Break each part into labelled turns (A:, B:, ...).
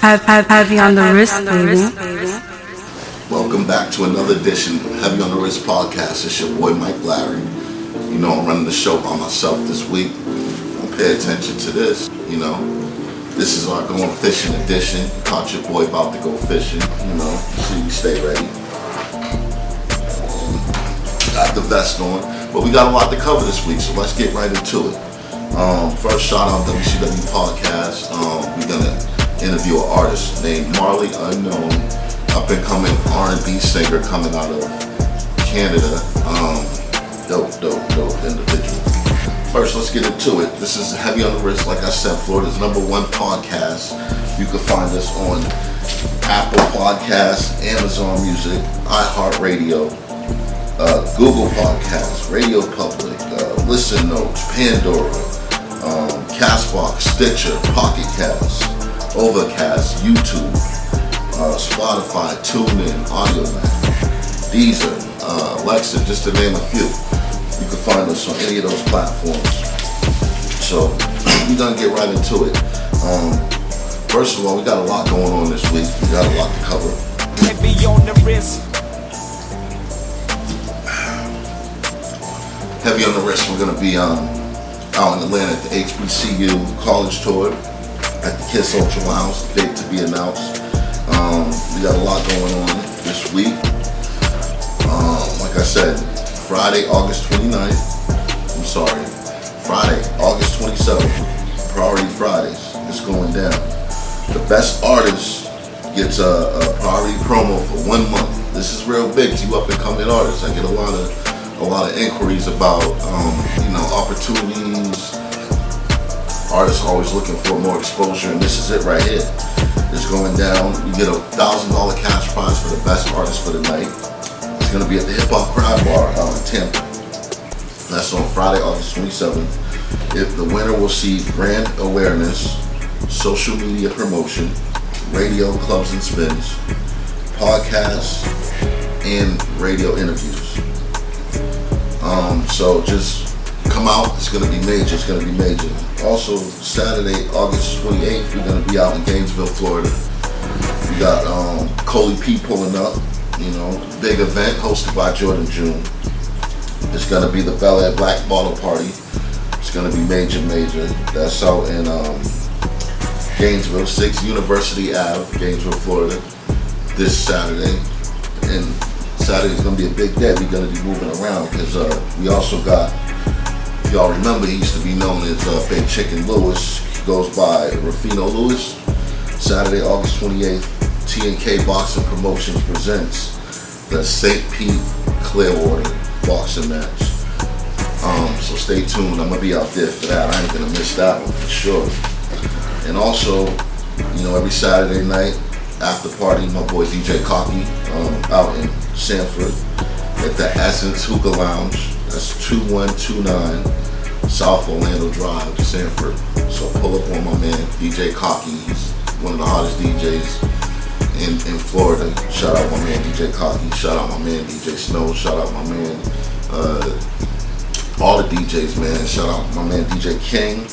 A: Have, have, heavy on the wrist, baby.
B: Welcome back to another edition of Heavy on the Wrist podcast. It's your boy Mike Larry. You know, I'm running the show by myself this week. Don't pay attention to this. You know, this is our going fishing edition. Caught your boy about to go fishing. You know, so you stay ready. Got the vest on, but we got a lot to cover this week, so let's get right into it. Um, first, shout out WCW Podcast. Um, we're gonna interview an artist named Marley Unknown, up and coming R&B singer coming out of Canada. Um, dope, dope, dope individual. First, let's get into it. This is Heavy on the Wrist, like I said, Florida's number one podcast. You can find us on Apple Podcasts, Amazon Music, iHeartRadio, uh, Google Podcasts, Radio Public, uh, Listen Notes, Pandora, um, Castbox, Stitcher, Pocket Cast, Overcast, YouTube, uh, Spotify, TuneIn, Audiomack, Deezer, uh, Alexa, just to name a few. You can find us on any of those platforms. So we're gonna get right into it. Um, first of all, we got a lot going on this week. We got a lot to cover.
C: Heavy on the wrist.
B: Heavy on the wrist. We're gonna be um, out in Atlanta at the HBCU college tour at the Kiss Ultra Lounge. Date to be announced. Um, we got a lot going on this week. Um, like I said, Friday, August 29th. I'm sorry, Friday, August 27th. Priority Fridays. It's going down. The best artist gets a, a priority promo for one month. This is real big to you up and coming artists. I get a lot of a lot of inquiries about um, you know opportunities. Artists always looking for more exposure, and this is it right here. It's going down. You get a thousand dollar cash prize for the best artist for the night. It's gonna be at the Hip Hop Crowd Bar out in Tampa. That's on Friday, August 27th. If the winner will see brand awareness, social media promotion, radio clubs and spins, podcasts, and radio interviews. Um, so just come out. It's gonna be major. It's gonna be major. Also, Saturday, August 28th, we're gonna be out in Gainesville, Florida. We got um, Coley P pulling up. You know, big event hosted by Jordan June. It's gonna be the Belaire Black Bottle Party. It's gonna be major, major. That's out in um, Gainesville, 6 University Ave, Gainesville, Florida. This Saturday, and Saturday's gonna be a big day. We're gonna be moving around because uh, we also got. Y'all remember, he used to be known as uh, Big Chicken Lewis. He goes by Rufino Lewis. Saturday, August 28th, T&K Boxing Promotions presents the St. Pete Clearwater boxing match. Um, so stay tuned. I'm gonna be out there for that. I ain't gonna miss that one for sure. And also, you know, every Saturday night after party, my boy DJ Cocky um, out in Sanford at the Essence Hookah Lounge. That's 2129 South Orlando Drive, Sanford. So pull up on my man DJ Cocky. He's one of the hottest DJs in, in Florida. Shout out my man DJ Cocky. Shout out my man DJ Snow. Shout out my man uh, all the DJs, man. Shout out my man DJ King.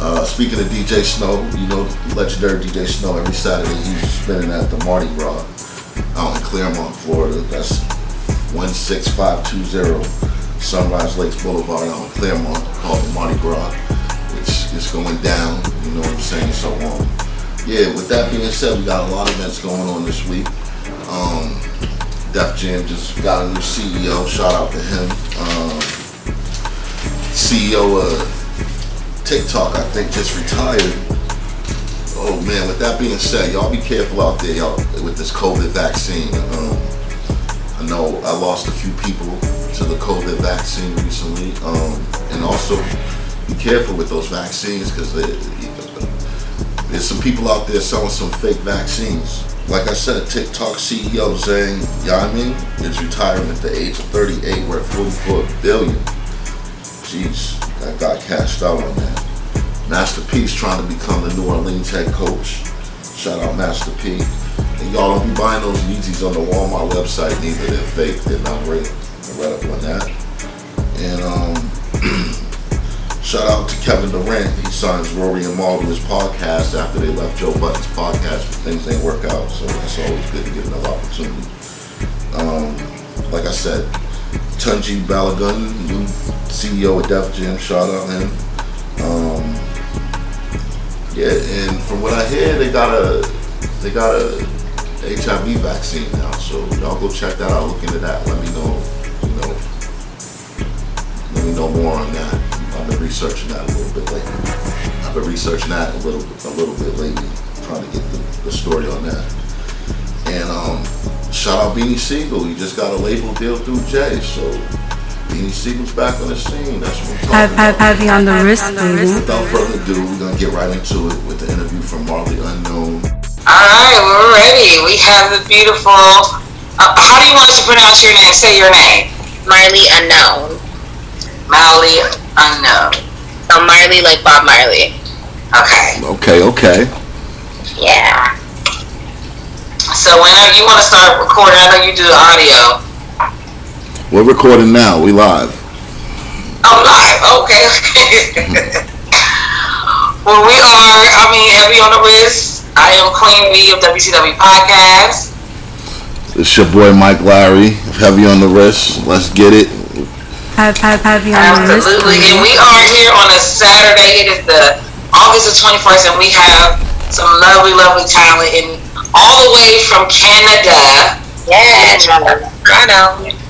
B: Uh, speaking of DJ Snow, you know, legendary DJ Snow, every Saturday he's spinning at the Mardi Gras out in Clermont, Florida. That's 16520 Sunrise Lakes Boulevard in Clermont called the Mardi Gras. It's, it's going down, you know what I'm saying? So, um, yeah, with that being said, we got a lot of events going on this week. Um, Def Jam just got a new CEO. Shout out to him. Um, CEO of TikTok, I think, just retired. Oh man, with that being said, y'all be careful out there, y'all, with this COVID vaccine. Um, I know I lost a few people to the COVID vaccine recently, um, and also be careful with those vaccines because there's some people out there selling some fake vaccines. Like I said, TikTok CEO Zhang Yiming is retiring at the age of 38. We're at 44 billion. Jeez, that got cashed out on that. Master P's trying to become the New Orleans head coach. Shout out Master P. And y'all don't be buying those Yeezys on the Walmart website neither. They're fake. They're not real. Read up on that. And um, Shout out to Kevin Durant. He signs Rory and Mal to his podcast after they left Joe Budden's podcast, but things didn't work out. So it's always good to get another opportunity. Um, like I said, Tunji Balogun, new CEO of Def Jam. Shout out him. Um, yeah, and from what I hear, they got a they got a HIV vaccine now. So y'all go check that out. Look into that. Let me know. Me know more on that. I've been researching that a little bit lately. I've been researching that a little a little bit lately, trying to get the, the story on that. And um, shout out Beanie Sigel. He just got a label deal through Jay. So Beanie Sigel's back on the scene. That's what I'm talking
A: Have, have,
B: about.
A: heavy on the wrist, baby.
B: Without further ado, we're gonna get right into it with the interview from Marley Unknown.
D: All right, we're ready. We have the beautiful. Uh, how do you want us to pronounce your name? Say your name.
E: Marley Unknown.
D: Marley uh, Unknown.
E: So oh, Marley like Bob Marley.
D: Okay.
B: Okay, okay.
E: Yeah.
D: So whenever you want to start recording, I know you do the audio.
B: We're recording now. We live.
D: Oh, live. Okay. okay. well, we are. I mean, heavy on the wrist. I am Queen B of WCW Podcast.
B: It's your boy Mike Larry. Heavy on the wrist. Let's get it.
A: Have, have, heavy on the wrist,
D: Absolutely. And we are here on a Saturday. It is the August the 21st, and we have some lovely, lovely talent in all the way from Canada.
E: Yeah. Toronto.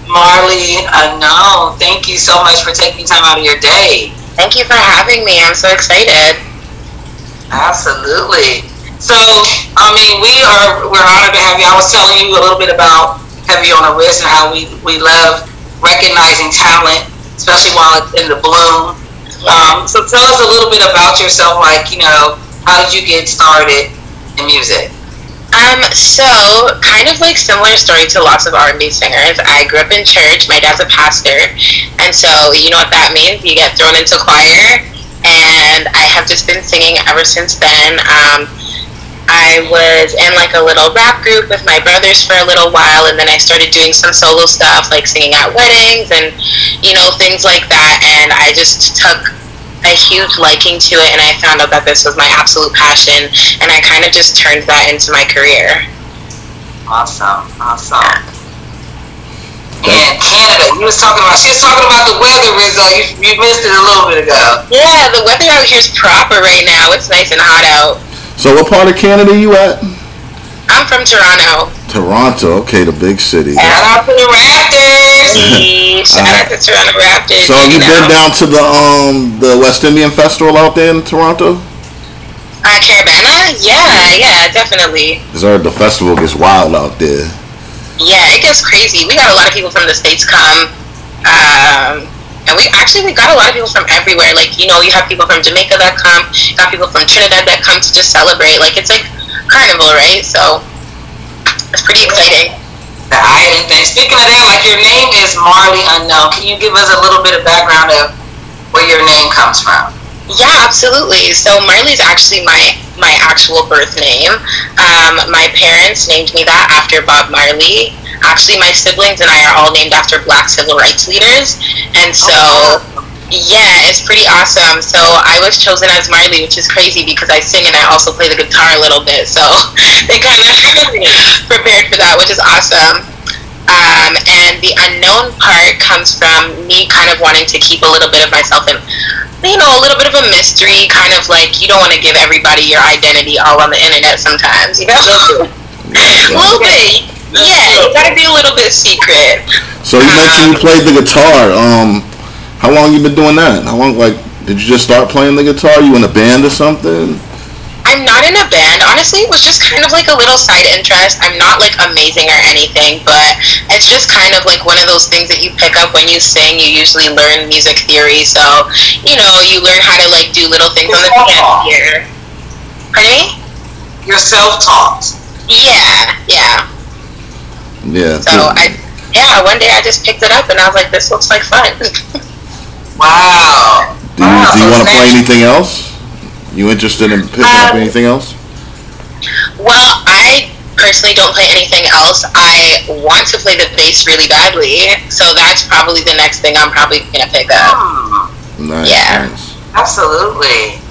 D: Marley Unknown, thank you so much for taking time out of your day.
E: Thank you for having me. I'm so excited.
D: Absolutely. So, I mean, we are we're honored to have you. I was telling you a little bit about Heavy on the Wrist and how we we love recognizing talent, especially while it's in the bloom. Um, so, tell us a little bit about yourself. Like, you know, how did you get started in music?
E: Um, so kind of like similar story to lots of R&B singers. I grew up in church. My dad's a pastor, and so you know what that means. You get thrown into choir, and I have just been singing ever since then. Um, I was in like a little rap group with my brothers for a little while, and then I started doing some solo stuff, like singing at weddings and you know things like that. And I just took a huge liking to it, and I found out that this was my absolute passion, and I kind of just turned that into my career.
D: Awesome, awesome. And Canada, you was talking about. She was talking about the weather, Rizzo. You, you missed it a little bit ago.
E: Yeah, the weather out here is proper right now. It's nice and hot out.
B: So, what part of Canada you at?
E: I'm from Toronto.
B: Toronto. Okay, the big city.
D: Shout out to the Raptors.
E: Shout out to Toronto Raptors.
B: So, have you
E: know.
B: been down to the um the West Indian Festival out there in Toronto?
E: Uh, Caribana? Yeah, yeah, definitely.
B: Cause I the festival gets wild out there.
E: Yeah, it gets crazy. We got a lot of people from the states come, um, and we actually we got a lot of people from everywhere. Like you know, you have people from Jamaica that come, got people from Trinidad that come to just celebrate. Like it's like carnival, right? So it's pretty exciting.
D: The island thing. Speaking of that, like your name is Marley Unknown. Can you give us a little bit of background of where your name comes from?
E: Yeah, absolutely. So Marley's actually my my actual birth name. Um, my parents named me that after Bob Marley. Actually, my siblings and I are all named after Black civil rights leaders, and so yeah, it's pretty awesome. So I was chosen as Marley, which is crazy because I sing and I also play the guitar a little bit. So they kind of prepared for that, which is awesome. Um, and the unknown part comes from me kind of wanting to keep a little bit of myself in, you know, a little bit of a mystery, kind of like you don't want to give everybody your identity all on the internet sometimes, you know? a little bit. Yeah, you gotta be a little bit secret.
B: So you mentioned you played the guitar. Um, how long you been doing that? How long? Like, did you just start playing the guitar? You in a band or something?
E: I'm not in a band. Honestly, it was just kind of like a little side interest. I'm not like amazing or anything, but it's just kind of like one of those things that you pick up when you sing. You usually learn music theory, so you know you learn how to like do little things on the piano here. Pardon me?
D: You're self-taught.
E: Yeah, yeah.
B: Yeah.
E: So I, yeah, one day I just picked it up and I was like, this looks like fun.
D: Wow.
B: do you,
D: wow,
B: do you
D: so
B: want to
D: it's
B: play
D: natu-
B: anything else? You interested in picking up
E: Um,
B: anything else?
E: well, I personally don't play anything else. I want to play the bass really badly, so that's probably the next thing I'm probably gonna pick up.
D: Hmm.
B: Nice.
E: yeah.
B: nice.
D: Absolutely.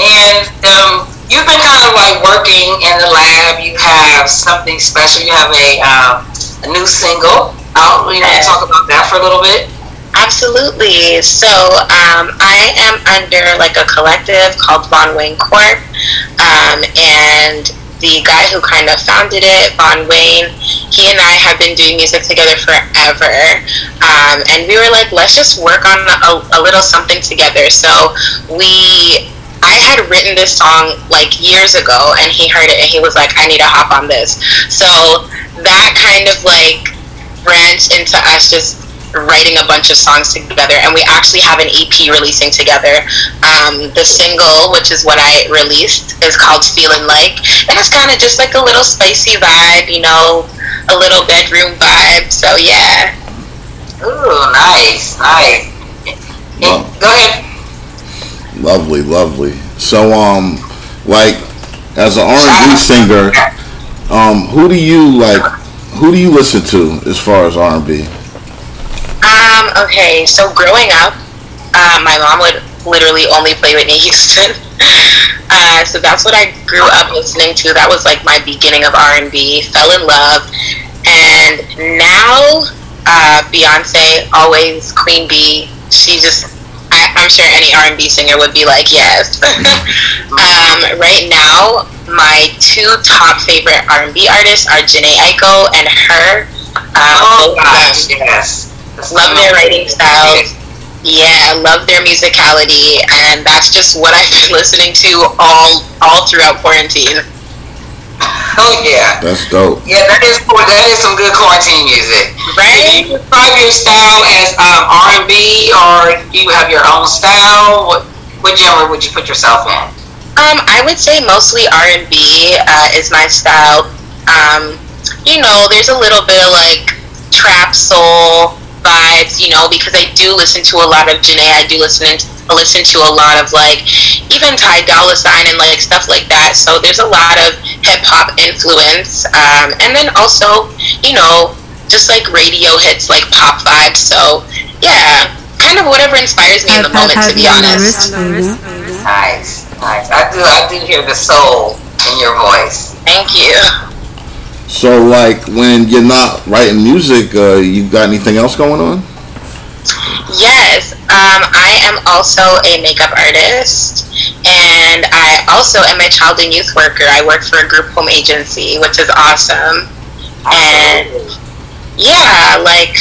D: And um, you've been kind of like working in the lab. You have something special. You have a, um, a new single out. You know, talk about that for a little bit.
E: Absolutely. So um, I am under like a collective called Von Wayne Corp, um, and the guy who kind of founded it, Von Wayne, he and I have been doing music together forever. Um, and we were like, let's just work on a, a little something together. So we I had written this song like years ago and he heard it and he was like, I need to hop on this. So that kind of like branched into us just writing a bunch of songs together and we actually have an ep releasing together um, the single which is what i released is called feeling like and it's kind of just like a little spicy vibe you know a little bedroom vibe so yeah
D: Ooh, nice, nice.
B: Wow.
D: Go ahead.
B: Lovely, lovely. So, um, like, as an R and B singer, um, who do you like? Who do you listen to as far as R and B?
E: Um, okay, so growing up, uh, my mom would literally only play Whitney Houston. uh, so that's what I grew up listening to. That was like my beginning of R&B. Fell in love, and now uh, Beyonce, always Queen Bee. She just, I'm sure any R&B singer would be like, yes. um, right now, my two top favorite R&B artists are Jhené Aiko and her. Um,
D: Oh gosh, yes.
E: love their writing styles. Yeah, I love their musicality, and that's just what I've been listening to all all throughout quarantine.
D: Oh yeah.
B: That's dope.
D: Yeah, that is that is some good quarantine music. Do
E: Right?
D: you describe your style as um, R and B, or do you have your own style? What what genre would you put yourself in?
E: Um, I would say mostly R and B uh, is my style. Um, you know, there's a little bit of like trap soul vibes, you know, because I do listen to a lot of Jhené. I do listen listen to a lot of like even Ty Dolla Sign and like stuff like that. So there's a lot of hip hop influence, um, and then also you know just like radio hits, like pop vibes. So yeah, kind of whatever inspires me in the moment. To be
A: you on the
E: honest.
D: Nice, nice. I do I do hear the soul in your voice.
E: Thank you.
B: So, like, when you're not writing music, uh, you got anything else going on?
E: Yes, um, I am also a makeup artist, and I also am a child and youth worker. I work for a group home agency, which is awesome. And yeah, like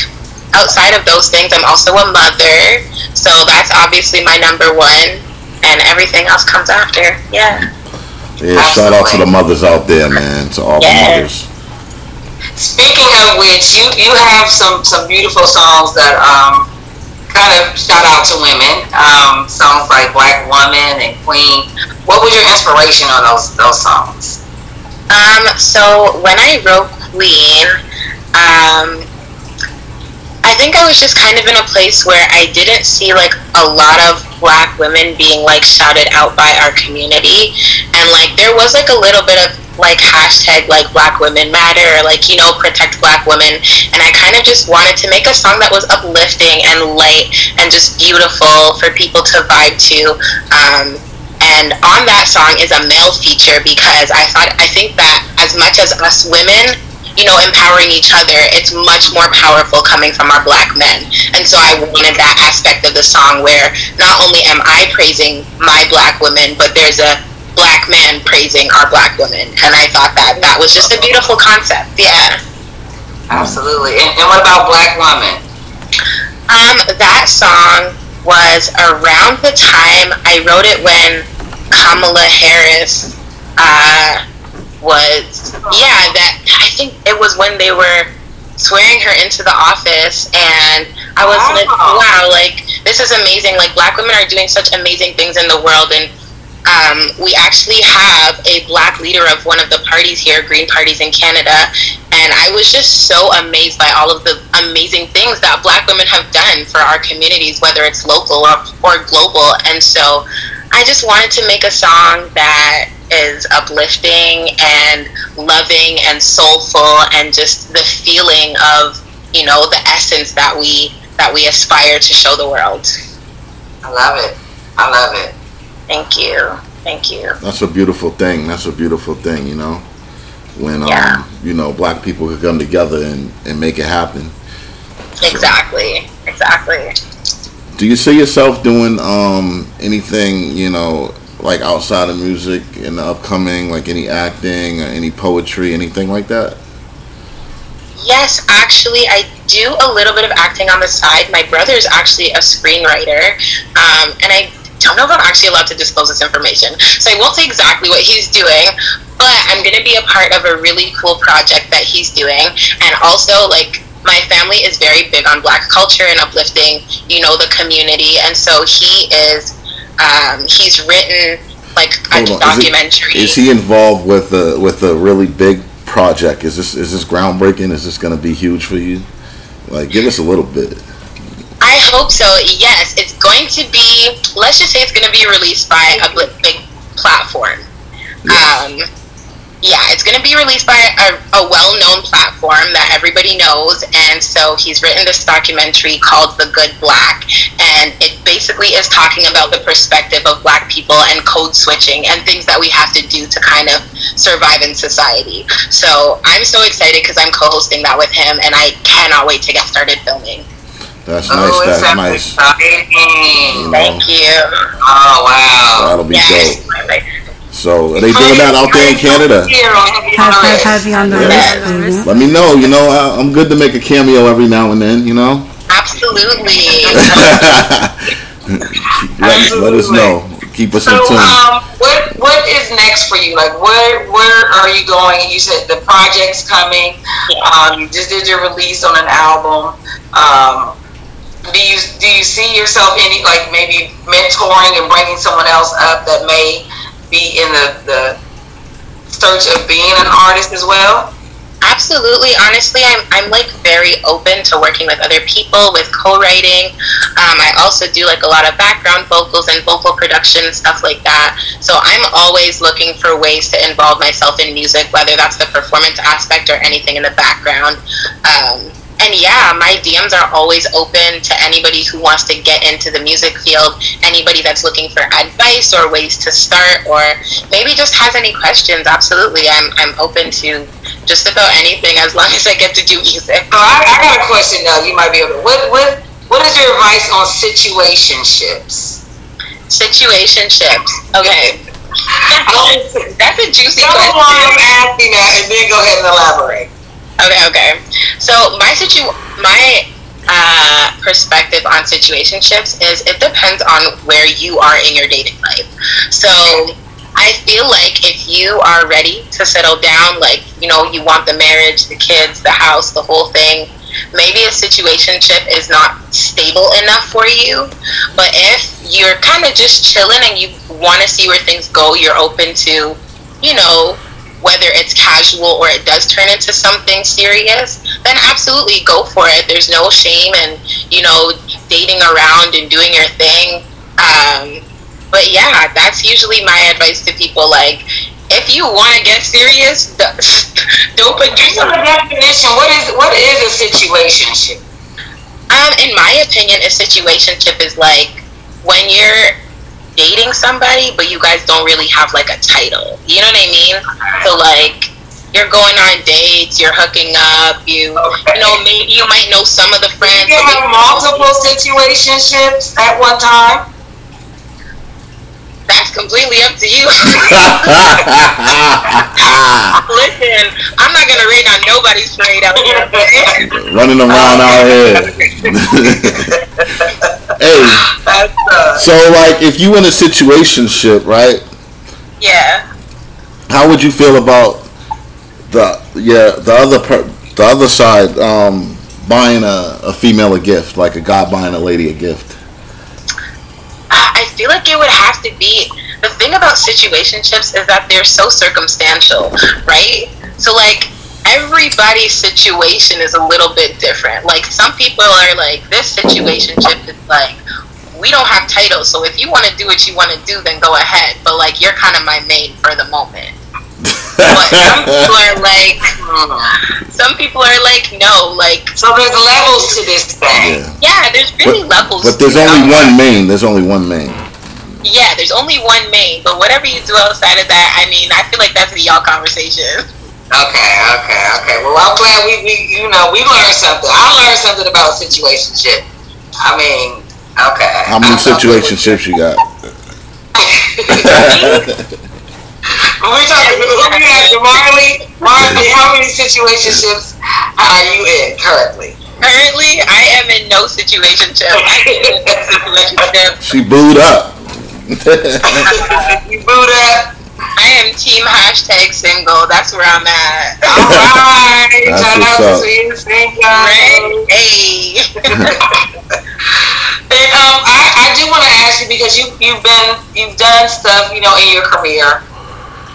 E: outside of those things, I'm also a mother, so that's obviously my number one, and everything else comes after. Yeah.
B: Yeah, shout out to the mothers out there, man. To all
E: Yeah.
B: the mothers.
D: Speaking of which, you you have some some beautiful songs that um kind of shout out to women. Um, songs like Black Woman and Queen. What was your inspiration on those those songs?
E: Um, so when I wrote Queen, um, I think I was just kind of in a place where I didn't see like a lot of black women being like shouted out by our community. And like there was like a little bit of like hashtag like black women matter or like, you know, protect black women. And I kind of just wanted to make a song that was uplifting and light and just beautiful for people to vibe to. Um, and on that song is a male feature because I thought I think that as much as us women, you know, empowering each other, it's much more powerful coming from our black men. And so I wanted that aspect of the song where not only am I praising my black women, but there's a black man praising our black women. And I thought that that was just a beautiful concept. Yeah.
D: Absolutely. And, and what about Black Woman?
E: Um, that song was around the time I wrote it when Kamala Harris uh, was yeah that I think it was when they were swearing her into the office and I was like
D: Wow.
E: wow like this is amazing like black women are doing such amazing things in the world and um, we actually have a black leader of one of the parties here, Green Parties in Canada, and I was just so amazed by all of the amazing things that black women have done for our communities, whether it's local or, or global. And so I just wanted to make a song that is uplifting and loving and soulful and just the feeling of, you know, the essence that we that we aspire to show the world.
D: I love it. I love it.
E: Thank you. Thank you.
B: That's a beautiful thing. That's a beautiful thing, you know. When
E: Yeah.
B: um, you know, black people could come together and, and make it happen.
E: Exactly. Exactly.
B: Do you see yourself doing um anything, you know, like outside of music in the upcoming, like any acting or any poetry, anything like that?
E: Yes, actually, I do a little bit of acting on the side. My brother is actually a screenwriter, um, and I don't know if I'm actually allowed to disclose this information, so I won't say exactly what he's doing. But I'm going to be a part of a really cool project that he's doing, and also like my family is very big on Black culture and uplifting, you know, the community, and so he is. Um, he's written like a
B: Hold on, is it-
E: documentary.
B: Is he involved with a with a really big project? Is this is this groundbreaking? Is this going to be huge for you? Like, give us a little bit.
E: I hope so. Yes, it's going to be. Let's just say it's going to be released by a big platform. Um, yeah, it's going to be released by a, a well-known platform that everybody knows, and so he's written this documentary called "The Good Black," and it basically is talking about the perspective of Black people and code switching and things that we have to do to kind of survive in society. So I'm so excited because I'm co-hosting that with him, and I cannot wait to get started filming.
B: That's
D: oh,
B: nice.
D: it
B: That's nice.
D: exciting.
B: You know,
E: Thank you.
D: Oh wow.
B: that'll be
E: Yes.
B: dope. So, are they doing that out there in Canada?
D: Here on Heavy
A: Have, have, have you on the
B: Yeah.
A: list.
B: Let me know. You know, I, I'm good to make a cameo every now and then. You know,
E: Absolutely.
B: let, let us know. Keep us in
D: So,
B: tune.
D: um, what what is next for you? Like, where where are you going? You said the project's coming. Um, you just did your release on an album. Um, do you do you see yourself any like maybe mentoring and bringing someone else up that may be in the the search of being an artist as well?
E: Absolutely. Honestly, I'm, I'm like very open to working with other people with co-writing. Um, I also do like a lot of background vocals and vocal production stuff like that. So I'm always looking for ways to involve myself in music, whether that's the performance aspect or anything in the background. Um, and yeah, my DMs are always open to anybody who wants to get into the music field, anybody that's looking for advice or ways to start, or maybe just has any questions. Absolutely, I'm, I'm open to just about anything as long as I get to do music.
D: So I, I got a question now. You might be able to. What what what is your advice on situationships?
E: Situationships. Okay. That's a juicy
D: Tell me why I'm
E: question.
D: asking that, and then go ahead and elaborate.
E: Okay, okay. So my situ my uh, perspective on situationships is it depends on where you are in your dating life. So I feel like if you are ready to settle down, like you know, you want the marriage, the kids, the house, the whole thing. Maybe a situationship is not stable enough for you, but if you're kind of just chilling and you want to see where things go, you're open to, you know, whether it's casual or it does turn into something serious, then absolutely go for it. There's no shame in, you know, dating around and doing your thing. Um, but yeah, that's usually my advice to people. Like, if you want to get serious, don't put yourself.
D: a definition. What is what is a situationship?
E: Um, in my opinion, a situationship is like when you're dating somebody, but you guys don't really have like a title. You know what I mean? So like you're going on dates, you're hooking up, you you know maybe you might know some of the friends.
D: You have multiple situationships at one time.
E: Completely up to you. Listen, I'm not gonna rain on nobody's parade out here.
B: Running around out here. hey,
D: uh,
B: so like, if you in a situationship, right?
E: yeah.
B: How would you feel about the yeah the other per, the other side um, buying a, a female a gift, like a guy buying a lady a gift?
E: I feel like it would have to be the thing about situationships is that they're so circumstantial, right? So like everybody's situation is a little bit different. Like some people are like this situationship is like we don't have titles, so if you want to do what you want to do, then go ahead. But like you're kind of my maid for the moment. But some people are like, some people are like, no, like
D: so there's levels to this thing.
B: Yeah.
E: yeah, there's really
B: But,
E: levels.
B: but there's
E: to it.
B: only one main. There's only one main.
E: Yeah, there's only one main, but whatever you do outside of that, I mean, I feel like that's a y'all conversation.
D: Okay, okay, okay. Well, I'm glad we, we you know, we learned something. I learned something about situationship. I mean, okay.
B: How many
D: I thought
B: situationships you got?
D: When we talking, let me ask you, Marley, Marley, how many situationships are you in currently?
E: Currently, I am in no situation I am in no situationship.
B: She booed up.
D: you boot up.
E: I am team hashtag single. That's where I'm at.
D: All right.
B: That's
D: Shout out to single.
E: Right? Hey.
D: And um, I, I do want to ask you because you you've been you've done stuff you know in your career,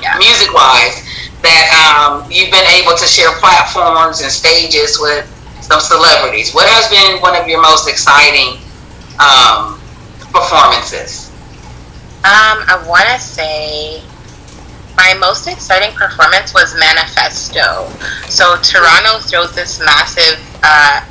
E: Yeah.
D: music wise, that um, you've been able to share platforms and stages with some celebrities. What has been one of your most exciting um, performances?
E: Um, I want to say my most exciting performance was Manifesto. So Toronto throws this massive uh,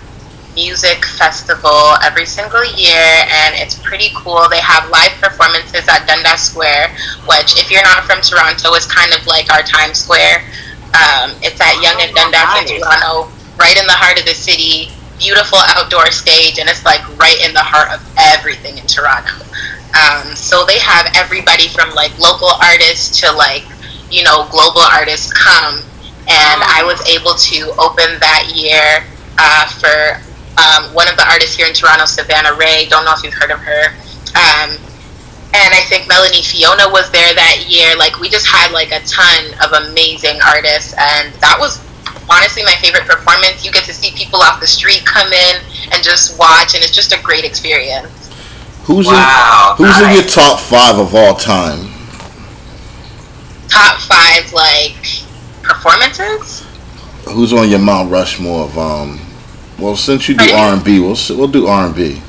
E: music festival every single year, and it's pretty cool. They have live performances at Dundas Square, which, if you're not from Toronto, is kind of like our Times Square. Um, it's at Yonge and Dundas in. Toronto, right in the heart of the city. Beautiful outdoor stage, and it's like right in the heart of everything in Toronto. Um, so they have everybody from like local artists to like you know global artists come, and I was able to open that year uh, for um, one of the artists here in Toronto, Savannah Ré. Don't know if you've heard of her. Um, and I think Melanie Fiona was there that year. Like we just had like a ton of amazing artists, and that was honestly my favorite performance. You get to see people off the street come in and just watch, and it's just a great experience.
B: Who's
D: Wow,
B: in Who's in your top five of all time?
E: Top five like performances.
B: Who's on your Mount Rushmore of um? Well, since you do R and B, we'll we'll do R and B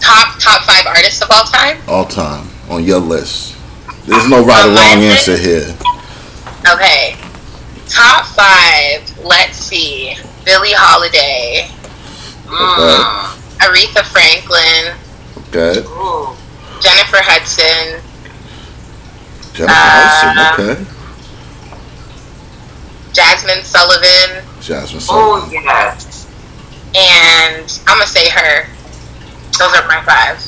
E: Top top five artists of all time.
B: all time on your list. There's no right or
E: On my
B: wrong
E: list?
B: answer here.
E: Okay. Top five. Let's see. Billie Holiday,
D: Mm.
E: Aretha Franklin,
B: Okay,
D: Ooh.
E: Jennifer Hudson,
B: Jennifer
E: Uh,
B: Hudson. Okay,
E: Jazmine Sullivan,
B: Jazmine.
D: Oh yes.
E: and I'm gonna say her. Those are my five.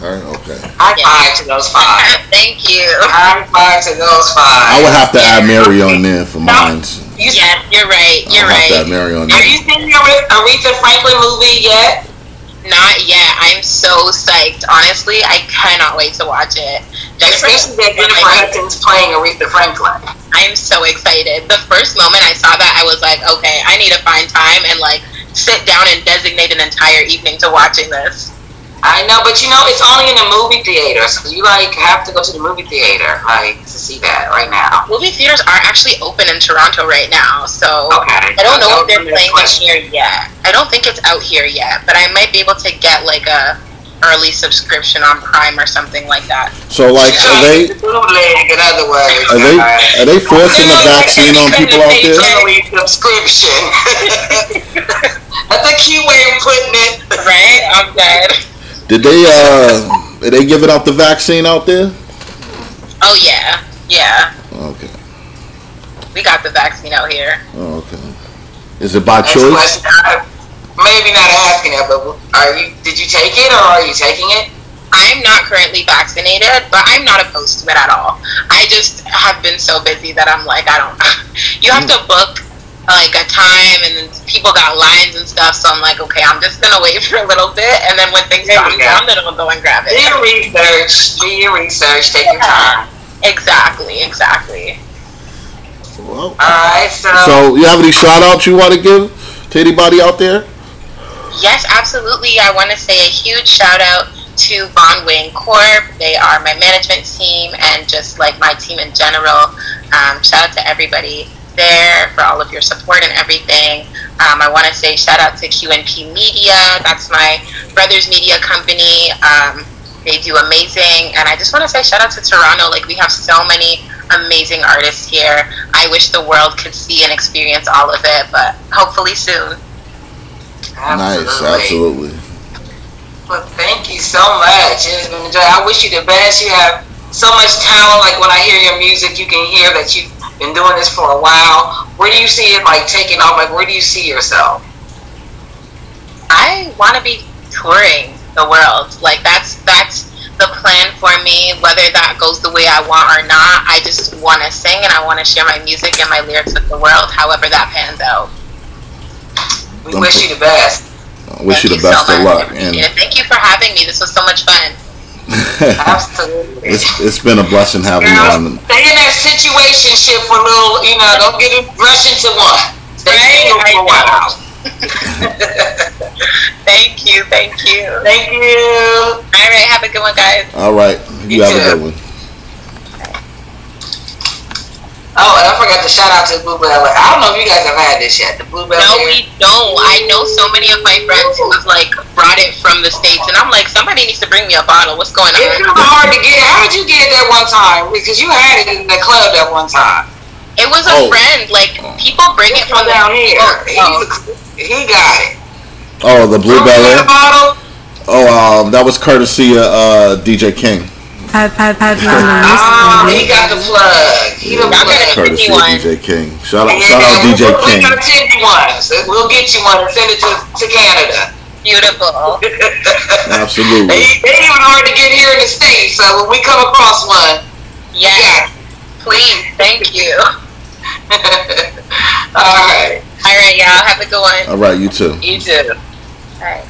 B: Her. Okay.
D: High
E: Yeah.
D: five to those five.
E: Thank you.
D: High five to those five.
B: I would have to add Mary on there for mine.
D: You,
E: Yes, you're right. You're
B: I'll have to add
E: right.
B: Mary on
D: Have you seen the Are- Aretha Franklin movie yet?
E: Not yet. I'm so psyched. Honestly, I cannot wait to watch it.
D: Especially that Jennifer Hudson's playing Aretha Franklin.
E: I'm so excited. The first moment I saw that, I was like, okay, I need to find time and like sit down and designate an entire evening to watching this.
D: I know, but you know, it's only in the movie theater, so you like have to go to the movie theater, like to see that right now.
E: Movie theaters are actually open in Toronto right now, so
D: Okay.
E: I don't know if they're playing it
D: question.
E: here yet. I don't think it's out here yet, but I might be able to get like a early subscription on Prime or something like that.
B: So, like, are they?
D: In other words,
B: are they are they forcing the vaccine on people out there?
D: Early subscription. That's a cute way of putting it.
E: Right? I'm dead.
B: Did they uh? Are they giving out the vaccine out there?
E: Oh yeah, yeah.
B: Okay.
E: We got the vaccine out here.
B: Oh, okay. Is it by choice?
D: Maybe not asking that, but are you? Did you take it or are you taking it?
E: I'm not currently vaccinated, but I'm not opposed to it at all. I just have been so busy that I'm like, I don't. You have to book like a time, and then people got lines and stuff. So I'm like, okay, I'm just gonna wait for a little bit, and then when things calm
D: we go.
E: down, then I'll go and grab it Do
D: your research. Do your research. Take your time.
E: Exactly, exactly.
B: Well,
D: All right. So,
B: so you have any shout outs you want to give to anybody out there?
E: Yes, absolutely. I want to say a huge shout out to Von Wayne Corp. They are my management team and just like my team in general. Um, shout out to everybody there for all of your support and everything. Um, I want to say shout out to QNP Media. That's my brother's media company. Um, they do amazing. And I just want to say shout out to Toronto. Like, we have so many amazing artists here. I wish the world could see and experience all of it, but hopefully soon.
B: Nice, absolutely.
D: Well, thank you so much. It's been enjoy. I wish you the best. You have so much talent. Like when I hear your music, you can hear that you've been doing this for a while. Where do you see it like taking off? Like where do you see yourself?
E: I want to be touring the world. Like that's that's the plan for me. Whether that goes the way I want or not, I just want to sing and I want to share my music and my lyrics with the world. However that pans out.
D: We
B: Don't
D: wish you the best.
B: I wish
E: Thank
B: you the best
E: so
B: of luck. And
E: thank you for having me. This was so much fun.
D: Absolutely.
B: it's it's been a blessing having you on.
D: stay in that situation ship for a little, you know, don't get it rush into one. Stay
E: Right,
D: single for a while.
E: Thank you, thank you.
D: Thank you.
E: All right, have a good one, guys.
B: All right, you
D: You
B: have a good one.
D: Oh, and I forgot to shout out to the Bluebell. I don't know if you guys have had this yet. The Bluebell.
E: No,
D: Bear.
E: we don't. I know so many of my friends who have like brought it from the states, and I'm like, somebody needs to bring me a bottle. What's going on?
D: It's kind of hard to get. How did you get it that one time? Because you had it in the club that one time.
E: It was a
B: Oh.
E: friend. Like people bring it
D: From
E: from
D: down here.
E: Oh, oh.
D: He got it.
B: Oh, the Blue Bel
D: Remember
B: Air.
D: that bottle?
B: Oh, um, that was courtesy of uh, DJ King.
D: Oh, he got the plug. He the
E: gotta
D: plug.
B: Courtesy
E: me
B: of
E: one.
B: DJ King. Shout out, shout out
D: we-
B: DJ
D: we,
B: King.
D: We gonna send you one. So we'll get you one and send it to, to Canada.
E: beautiful.
B: Absolutely.
D: They, they even hard to get here in the States, so when we come across one,
E: Yes, please, thank you.
D: All right.
E: All right, y'all have a good one.
B: All right, you too.
D: You too.
E: All right.